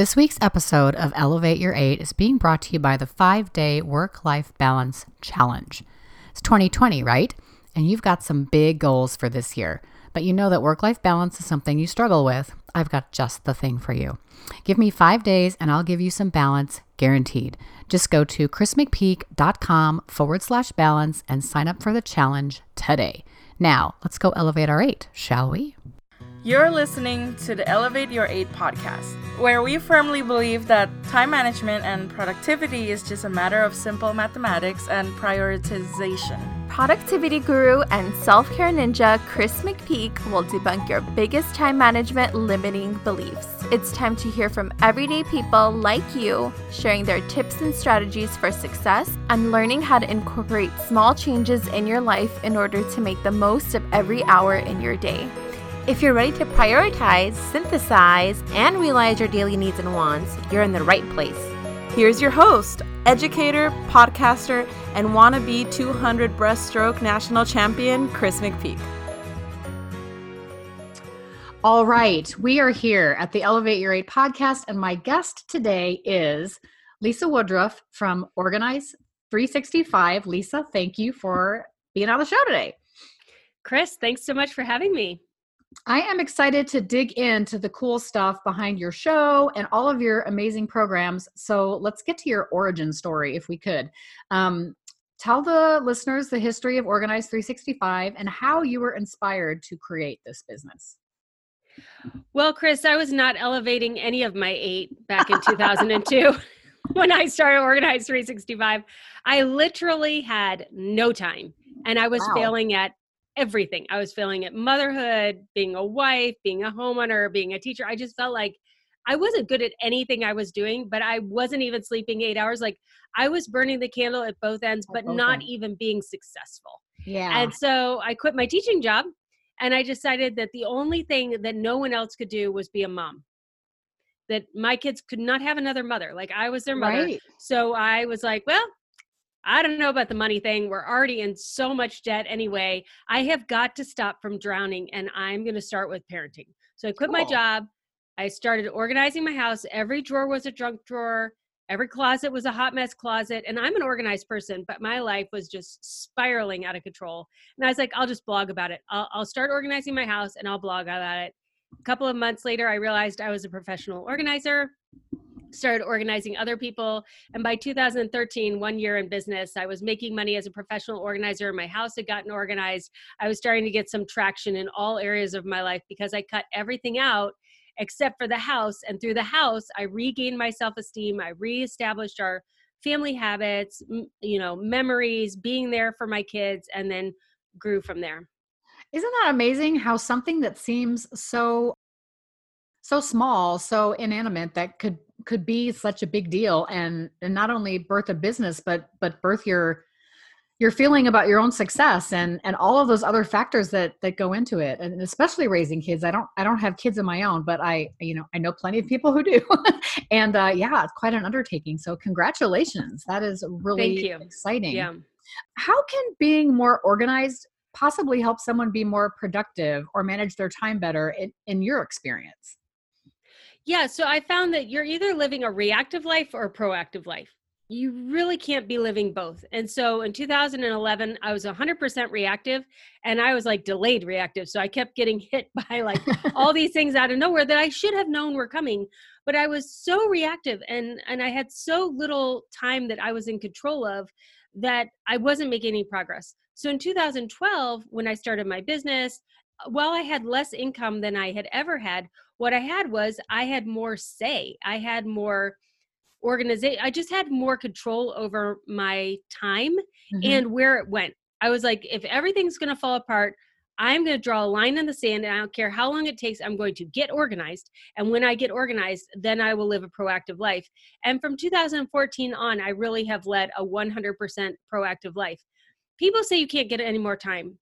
This week's episode of Elevate Your Eight is being brought to you by the five day work life balance challenge. It's 2020, right? And you've got some big goals for this year, but you know that work life balance is something you struggle with. I've got just the thing for you. Give me five days and I'll give you some balance guaranteed. Just go to chrismcpeak.com forward slash balance and sign up for the challenge today. Now, let's go elevate our eight, shall we? You're listening to the Elevate Your 8 podcast, where we firmly believe that time management and productivity is just a matter of simple mathematics and prioritization. Productivity guru and self care ninja Chris McPeak will debunk your biggest time management limiting beliefs. It's time to hear from everyday people like you, sharing their tips and strategies for success and learning how to incorporate small changes in your life in order to make the most of every hour in your day. If you're ready to prioritize, synthesize, and realize your daily needs and wants, you're in the right place. Here's your host, educator, podcaster, and wannabe 200 breaststroke national champion, Chris McPeak. All right, we are here at the Elevate Your Eight podcast, and my guest today is Lisa Woodruff from Organize 365. Lisa, thank you for being on the show today. Chris, thanks so much for having me. I am excited to dig into the cool stuff behind your show and all of your amazing programs. So let's get to your origin story if we could. Um, tell the listeners the history of Organize 365 and how you were inspired to create this business. Well, Chris, I was not elevating any of my eight back in 2002 when I started Organize 365. I literally had no time and I was wow. failing at everything. I was failing at motherhood, being a wife, being a homeowner, being a teacher. I just felt like I wasn't good at anything I was doing, but I wasn't even sleeping eight hours. Like I was burning the candle at both ends, but not even being successful. Yeah. And so I quit my teaching job and I decided that the only thing that no one else could do was be a mom. That my kids could not have another mother. Like I was their mother. Right. So I was like, well, I don't know about the money thing. We're already in so much debt anyway. I have got to stop from drowning and I'm going to start with parenting. So I quit cool. my job. I started organizing my house. Every drawer was a junk drawer. Every closet was a hot mess closet. And I'm an organized person, but my life was just spiraling out of control. And I was like, I'll just blog about it. I'll, I'll start organizing my house and I'll blog about it. A couple of months later, I realized I was a professional organizer started organizing other people. And by 2013, one year in business, I was making money as a professional organizer. My house had gotten organized. I was starting to get some traction in all areas of my life because I cut everything out except for the house. And through the house, I regained my self esteem. I reestablished our family habits, you know, memories, being there for my kids, and then grew from there. Isn't that amazing how something that seems so so small, so inanimate that could could be such a big deal and and not only birth a business but but birth your your feeling about your own success and and all of those other factors that that go into it. And especially raising kids. I don't i don't have kids of my own but i you know i know plenty of people who do. And uh yeah it's quite an undertaking. So congratulations. That is really exciting. Yeah. How can being more organized possibly help someone be more productive or manage their time better in, in your experience yeah, so I found that you're either living a reactive life or a proactive life. You really can't be living both. And so in 2011, I was 100% reactive and I was like delayed reactive. So I kept getting hit by like all these things out of nowhere that I should have known were coming, but I was so reactive and and I had so little time that I was in control of that I wasn't making any progress. So in 2012, when I started my business, while I had less income than I had ever had, what I had was I had more say. I had more organization. I just had more control over my time mm-hmm. and where it went. I was like, if everything's going to fall apart, I'm going to draw a line in the sand and I don't care how long it takes. I'm going to get organized. And when I get organized, then I will live a proactive life. And from 2014 on, I really have led a 100% proactive life. People say you can't get any more time.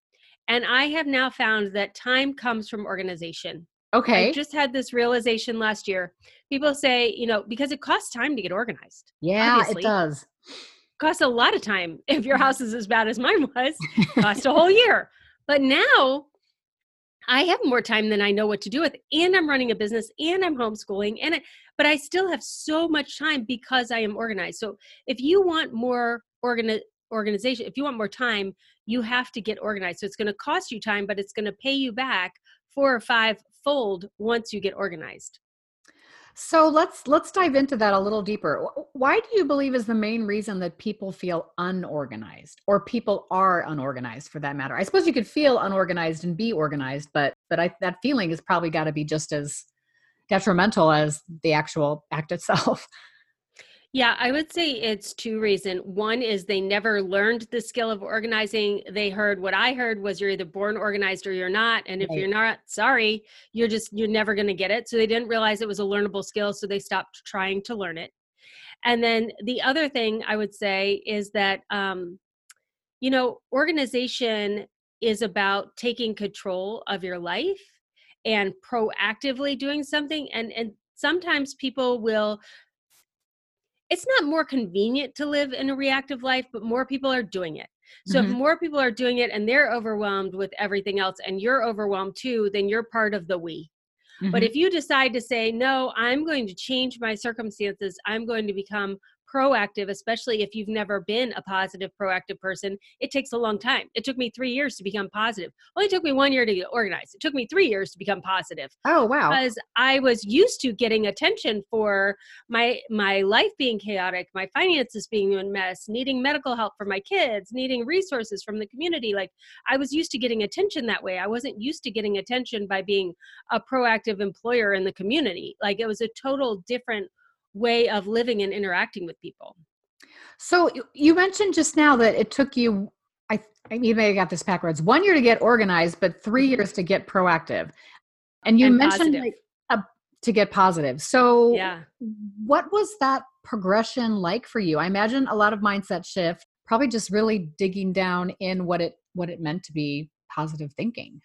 And I have now found that time comes from organization. Okay. I just had this realization last year. People say, you know, because it costs time to get organized. Yeah, obviously. it does. costs a lot of time. If your mm-hmm. house is as bad as mine was, cost a whole year. But now I have more time than I know what to do with, and I'm running a business, and I'm homeschooling, and I, but I still have so much time because I am organized. So if you want more organi- organization, if you want more time, you have to get organized. So it's going to cost you time, but it's going to pay you back four or five fold once you get organized. So let's let's dive into that a little deeper. Why do you believe is the main reason that people feel unorganized or people are unorganized for that matter? I suppose you could feel unorganized and be organized, but but I, that feeling has probably got to be just as detrimental as the actual act itself. Yeah, I would say it's two reasons. One is they never learned the skill of organizing. They heard what I heard was you're either born organized or you're not. And if right. you're not, sorry, you're just, you're never going to get it. So they didn't realize it was a learnable skill. So they stopped trying to learn it. And then the other thing I would say is that, um, you know, organization is about taking control of your life and proactively doing something. And, and sometimes people will it's not more convenient to live in a reactive life, but more people are doing it. So mm-hmm. if more people are doing it and they're overwhelmed with everything else and you're overwhelmed too, then you're part of the we. Mm-hmm. But if you decide to say, no, I'm going to change my circumstances, I'm going to become proactive, especially if you've never been a positive, proactive person, it takes a long time. It took me three years to become positive. Only took me one year to get organized. It took me three years to become positive. Oh wow! Because I was used to getting attention for my my life being chaotic, my finances being a mess, needing medical help for my kids, needing resources from the community. Like I was used to getting attention that way. I wasn't used to getting attention by being a proactive employer in the community. Like it was a total different way of living and interacting with people. So you mentioned just now that it took you, I, I maybe I got this backwards, one year to get organized, but three mm-hmm. years to get proactive. And you and mentioned like, uh, to get positive. So yeah, what was that progression like for you? I imagine a lot of mindset shift, probably just really digging down in what it what it meant to be positive thinking.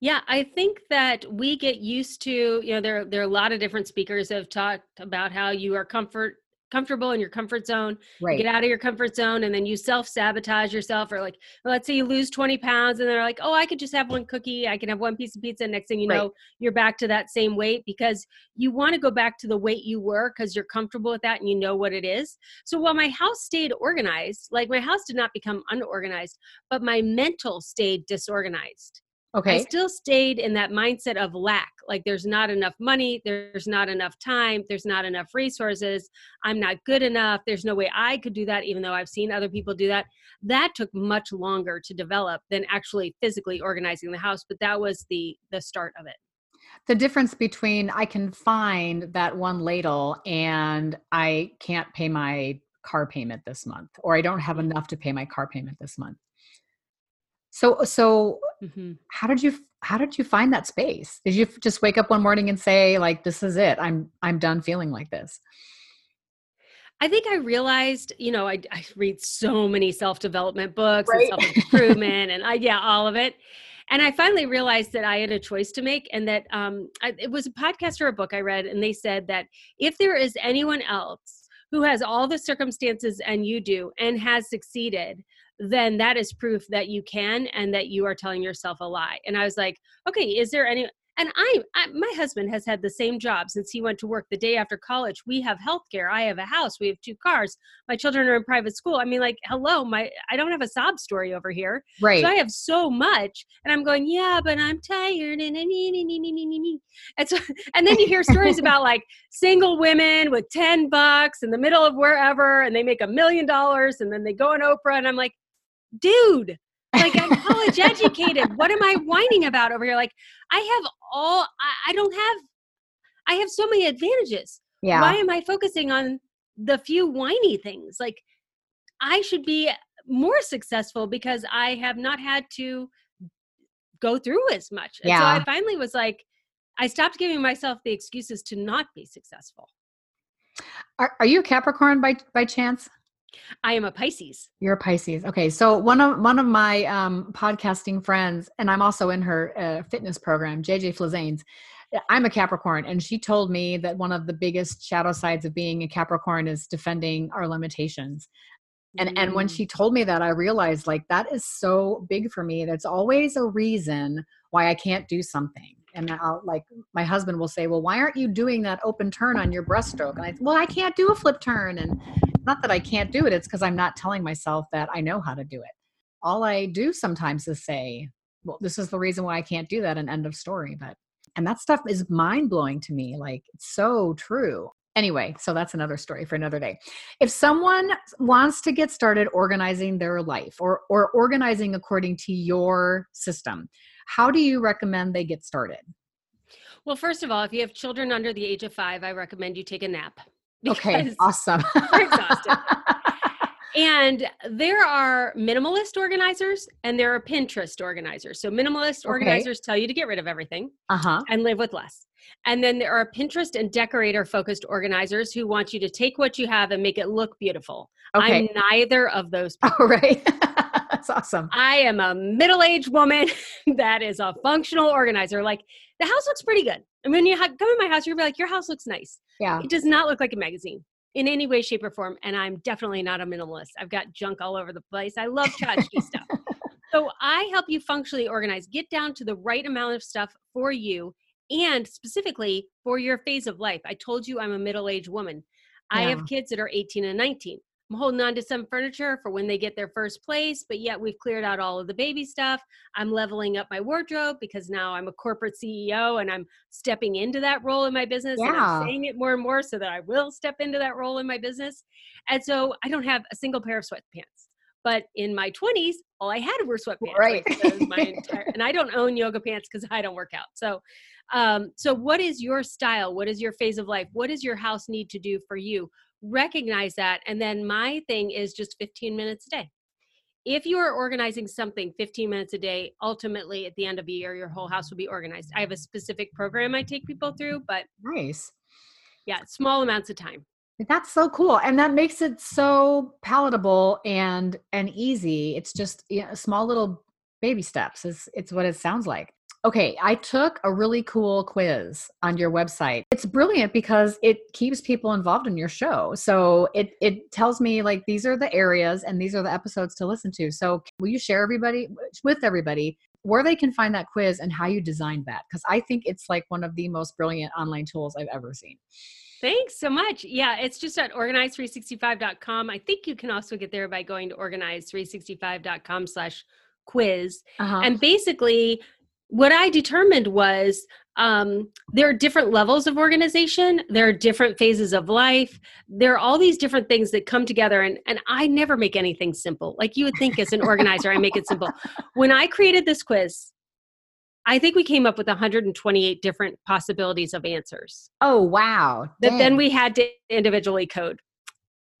Yeah, I think that we get used to, you know, there there are a lot of different speakers have talked about how you are comfort comfortable in your comfort zone right. get out of your comfort zone and then you self-sabotage yourself or like well, let's say you lose 20 pounds and they're like oh i could just have one cookie i can have one piece of pizza next thing you know right. you're back to that same weight because you want to go back to the weight you were because you're comfortable with that and you know what it is so while my house stayed organized like my house did not become unorganized but my mental stayed disorganized Okay. I still stayed in that mindset of lack. Like there's not enough money, there's not enough time, there's not enough resources. I'm not good enough. There's no way I could do that even though I've seen other people do that. That took much longer to develop than actually physically organizing the house, but that was the the start of it. The difference between I can find that one ladle and I can't pay my car payment this month or I don't have mm-hmm. enough to pay my car payment this month so so mm-hmm. how did you how did you find that space? Did you just wake up one morning and say like this is it. I'm I'm done feeling like this. I think I realized, you know, I, I read so many self-development books right? and self-improvement and I yeah, all of it. And I finally realized that I had a choice to make and that um, I, it was a podcast or a book I read and they said that if there is anyone else who has all the circumstances and you do and has succeeded, then that is proof that you can and that you are telling yourself a lie. And I was like, okay, is there any and I, I, my husband has had the same job since he went to work the day after college. We have health care i have a house. We have two cars. My children are in private school. I mean like hello my i don't have a sob story over here. Right. So i have so much and i'm going yeah but i'm tired and and so and then you hear stories about like single women with 10 bucks in the middle of wherever and they make a million dollars and then they go on oprah and i'm like dude like i'm college educated. What am i whining about over here? Like i have all I, I, don't have i have so many advantages. Yeah. Why am i focusing on the few whiny things? Like i should be more successful because i have not had to go through as much. And yeah. so i finally was like i stopped giving myself the excuses to not be successful. Are, are you a capricorn by by chance I am a Pisces. You're a Pisces. Okay. So one of one of my um, podcasting friends, and I'm also in her uh, fitness program, JJ Flizanes. I'm a Capricorn, and she told me that one of the biggest shadow sides of being a Capricorn is defending our limitations. and and when she told me that i realized like that is so big for me that's always a reason why i can't do something and I'll like my husband will say, "Well, why aren't you doing that open turn on your breaststroke?" And I, "Well, I can't do a flip turn." And not that I can't do it; it's because I'm not telling myself that I know how to do it. All I do sometimes is say, "Well, this is the reason why I can't do that," and end of story. But and that stuff is mind blowing to me. Like it's so true. Anyway, so that's another story for another day. If someone wants to get started organizing their life or or organizing according to your system, how do you recommend they get started? Well, first of all, if you have children under the age of five, I recommend you take a nap. Okay, awesome. they're exhausted. and there are minimalist organizers and there are Pinterest organizers. So minimalist okay. organizers tell you to get rid of everything uh-huh. and live with less. And then there are Pinterest and decorator focused organizers who want you to take what you have and make it look beautiful. Okay. I'm neither of those people. Oh, right. That's awesome. I am a middle aged woman that is a functional organizer. Like the house looks pretty good. And when you ha- come in my house, you're gonna be like, your house looks nice. Yeah. It does not look like a magazine in any way, shape, or form. And I'm definitely not a minimalist. I've got junk all over the place. I love tchotchke stuff. So I help you functionally organize, get down to the right amount of stuff for you and specifically for your phase of life. I told you I'm a middle aged woman. Yeah. I have kids that are 18 and 19. I'm holding on to some furniture for when they get their first place, but yet we've cleared out all of the baby stuff. I'm leveling up my wardrobe because now I'm a corporate CEO and I'm stepping into that role in my business. Yeah. And I'm saying it more and more so that I will step into that role in my business. And so I don't have a single pair of sweatpants. But in my 20s, all I had were sweatpants. Right. Like, my entire, and I don't own yoga pants because I don't work out. So, um, so what is your style? What is your phase of life? What does your house need to do for you? Recognize that. And then my thing is just 15 minutes a day. If you are organizing something 15 minutes a day, ultimately at the end of a year, your whole house will be organized. I have a specific program I take people through, but nice. Yeah, small amounts of time. That's so cool. And that makes it so palatable and and easy. It's just you know, small little baby steps is it's what it sounds like. Okay, I took a really cool quiz on your website. It's brilliant because it keeps people involved in your show. So it it tells me like these are the areas and these are the episodes to listen to. So will you share everybody with everybody where they can find that quiz and how you designed that? Because I think it's like one of the most brilliant online tools I've ever seen. Thanks so much. Yeah, it's just at organize365.com. I think you can also get there by going to organize365.com slash quiz. Uh-huh. And basically what I determined was um, there are different levels of organization, there are different phases of life, there are all these different things that come together. And, and I never make anything simple. Like you would think as an organizer, I make it simple. When I created this quiz, I think we came up with 128 different possibilities of answers. Oh, wow. That then we had to individually code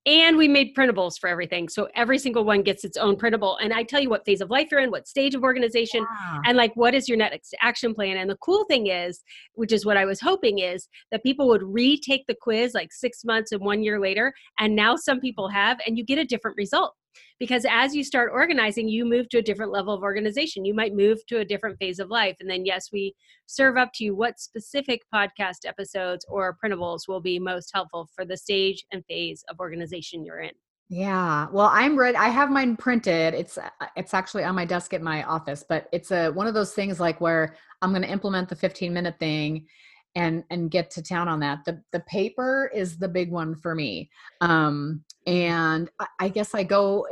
and we made printables for everything. So every single one gets its own printable. And i tell you what phase of life you're in what stage of organization wow. and like what is your next action plan? And the cool thing is which is what i was hoping is that people would retake the quiz like six months and one year later and now some people have and you get a different result because as you start organizing you move to a different level of organization. You might move to a different phase of life and then yes we serve up to you what specific podcast episodes or printables will be most helpful for the stage and phase of organization you're in. Yeah. Well i'm ready i have mine printed. It's uh, it's actually on my desk at my office but it's a one of those things like where i'm going to implement the 15 minute thing and and get to town on that. The the paper is the big one for me. Um and I, guess i go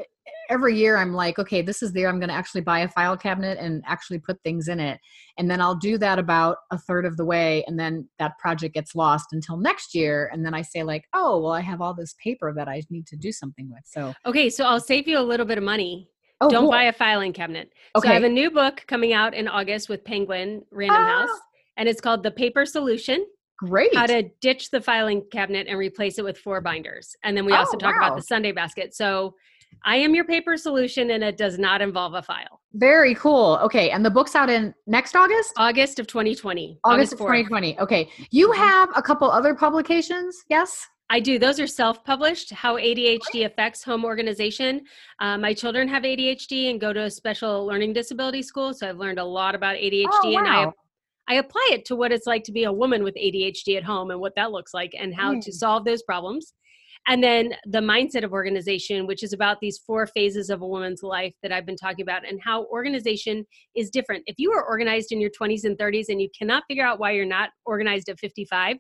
every year I'm like, okay, this is the year I'm going to actually buy a file cabinet and actually put things in it. And then I'll do that about a third of the way. And then that project gets lost until next year. And then I say, like, oh, well, I have all this paper that I need to do something with. So, okay, so I'll save you a little bit of money. Oh, Don't cool. buy a filing cabinet. Okay. So I have a new book coming out in August with Penguin Random ah. House, and it's called The Paper Solution. Great. How to ditch the filing cabinet and replace it with four binders. And then we also oh, talk wow. about the Sunday basket. So I am your paper solution and it does not involve a file. Very cool. Okay. And the book's out in next August? August of 2020. August, August of 2020. Okay. You mm-hmm. have a couple other publications, yes? I do. Those are self published, How ADHD Affects Home Organization. Uh, my children have ADHD and go to a special learning disability school. So I've learned a lot about ADHD. Oh, wow. And I, I apply it to what it's like to be a woman with ADHD at home and what that looks like and how mm. to solve those problems. And then the mindset of organization, which is about these four phases of a woman's life that I've been talking about, and how organization is different. If you are organized in your 20s and 30s and you cannot figure out why you're not organized at 55,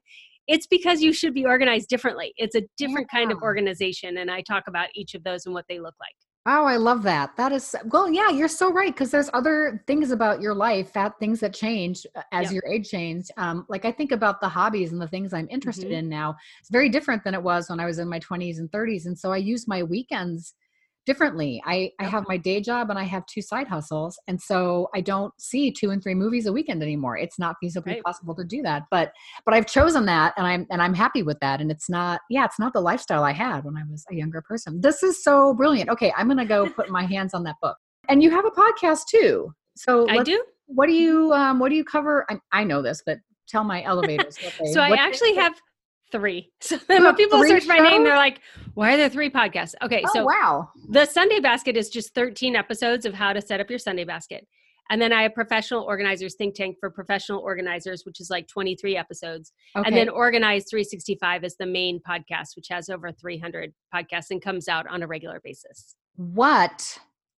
it's because you should be organized differently. It's a different yeah. kind of organization. And I talk about each of those and what they look like. Oh, I love that. That is well, yeah, you're so right because there's other things about your life, that things that change uh, as yep. your age changed. Um, like I think about the hobbies and the things I'm interested mm-hmm. in now. It's very different than it was when I was in my 20s and 30s, and so I use my weekends differently. I, I have my day job and I have two side hustles. And so I don't see two and three movies a weekend anymore. It's not feasibly right. possible to do that. But but I've chosen that and I'm and I'm happy with that. And it's not, yeah, it's not the lifestyle I had when I was a younger person. This is so brilliant. Okay, I'm gonna go put my hands on that book. And you have a podcast too. So I do. What do you um what do you cover? I, I know this, but tell my elevators. They, so I actually have three. So then when people search my name, they're like, why are there three podcasts? Okay, oh, so wow. The Sunday Basket is just 13 episodes of how to set up your Sunday Basket. And then I have Professional Organizers Think Tank for Professional Organizers, which is like 23 episodes. Okay. And then Organize 365 is the main podcast, which has over 300 podcasts and comes out on a regular basis. What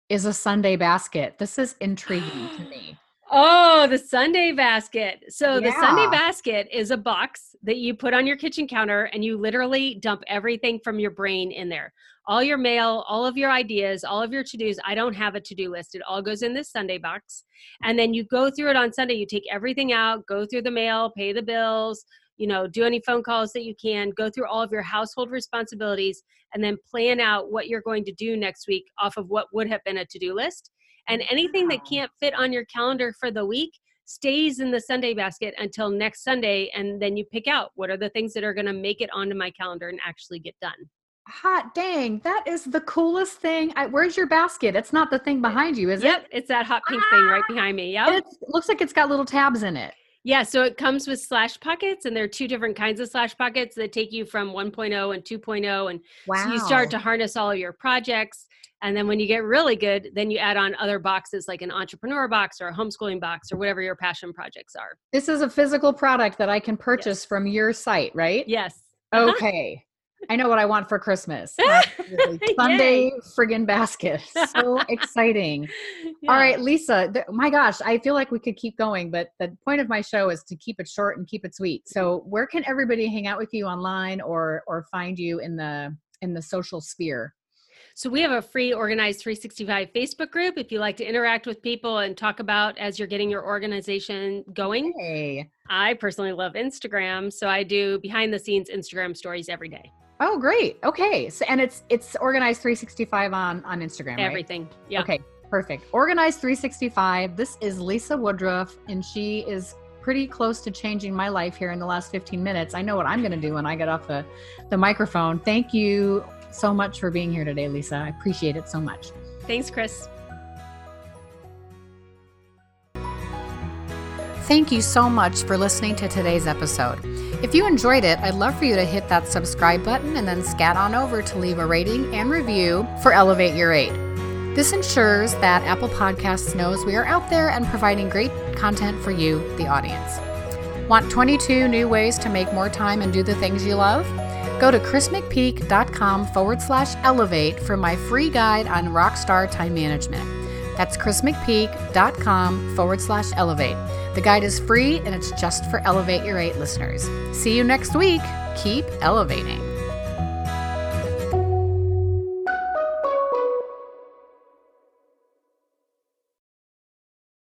is a Sunday basket? This is intriguing to me. Oh, the Sunday basket. So yeah. the Sunday basket is a box that you put on your kitchen counter and you literally dump everything from your brain in there. All your mail, all of your ideas, all of your to-dos. I don't have a to-do list. It all goes in this Sunday box. And then you go through it on Sunday. You take everything out, go through the mail, pay the bills, you know, do any phone calls that you can, go through all of your household responsibilities and then plan out what you're going to do next week off of what would have been a to-do list and anything that can't fit on your calendar for the week stays in the Sunday basket until next Sunday. And then you pick out what are the things that are going to make it onto my calendar and actually get done. Hot dang, that is the coolest thing. I, where's your basket? It's not the thing behind you, is yep, it? Yep, it's that hot pink ah! thing right ah! behind me. Yeah, it looks like it's got little tabs in it. Yeah, so it comes with slash pockets, and there are two different kinds of slash pockets that take you from 1.0 and 2.0. And wow. so you start to harness all of your projects. And then when you get really good, then you add on other boxes like an entrepreneur box or a homeschooling box or whatever your passion projects are. This is a physical product that I can purchase yes. from your site, right? Yes. Uh-huh. Okay. I know what I want for Christmas. Sunday friggin' basket. So exciting. Yeah. All right, Lisa. Th- my gosh, I feel like we could keep going, but the point of my show is to keep it short and keep it sweet. So, where can everybody hang out with you online or or find you in the in the social sphere? So we have a free Organized 365 Facebook group if you like to interact with people and talk about as you're getting your organization going. Hey. I personally love Instagram, so I do behind the scenes Instagram stories every day. Oh, great. Okay. So and it's it's Organized 365 on on Instagram, right? Everything. Yeah. Okay. Perfect. Organized 365. This is Lisa Woodruff and she is pretty close to changing my life here in the last 15 minutes. I know what I'm going to do when I get off the, the microphone. Thank you so much for being here today, Lisa. I appreciate it so much. Thanks, Chris. Thank you so much for listening to today's episode. If you enjoyed it, I'd love for you to hit that subscribe button and then scat on over to leave a rating and review for Elevate Your Eight. This ensures that Apple Podcasts knows we are out there and providing great content for you, the audience. Want 22 new ways to make more time and do the things you love? Go to chrismcpeak.com forward slash elevate for my free guide on rockstar time management. That's chrismcpeak.com forward slash elevate. The guide is free and it's just for Elevate Your Eight listeners. See you next week. Keep elevating.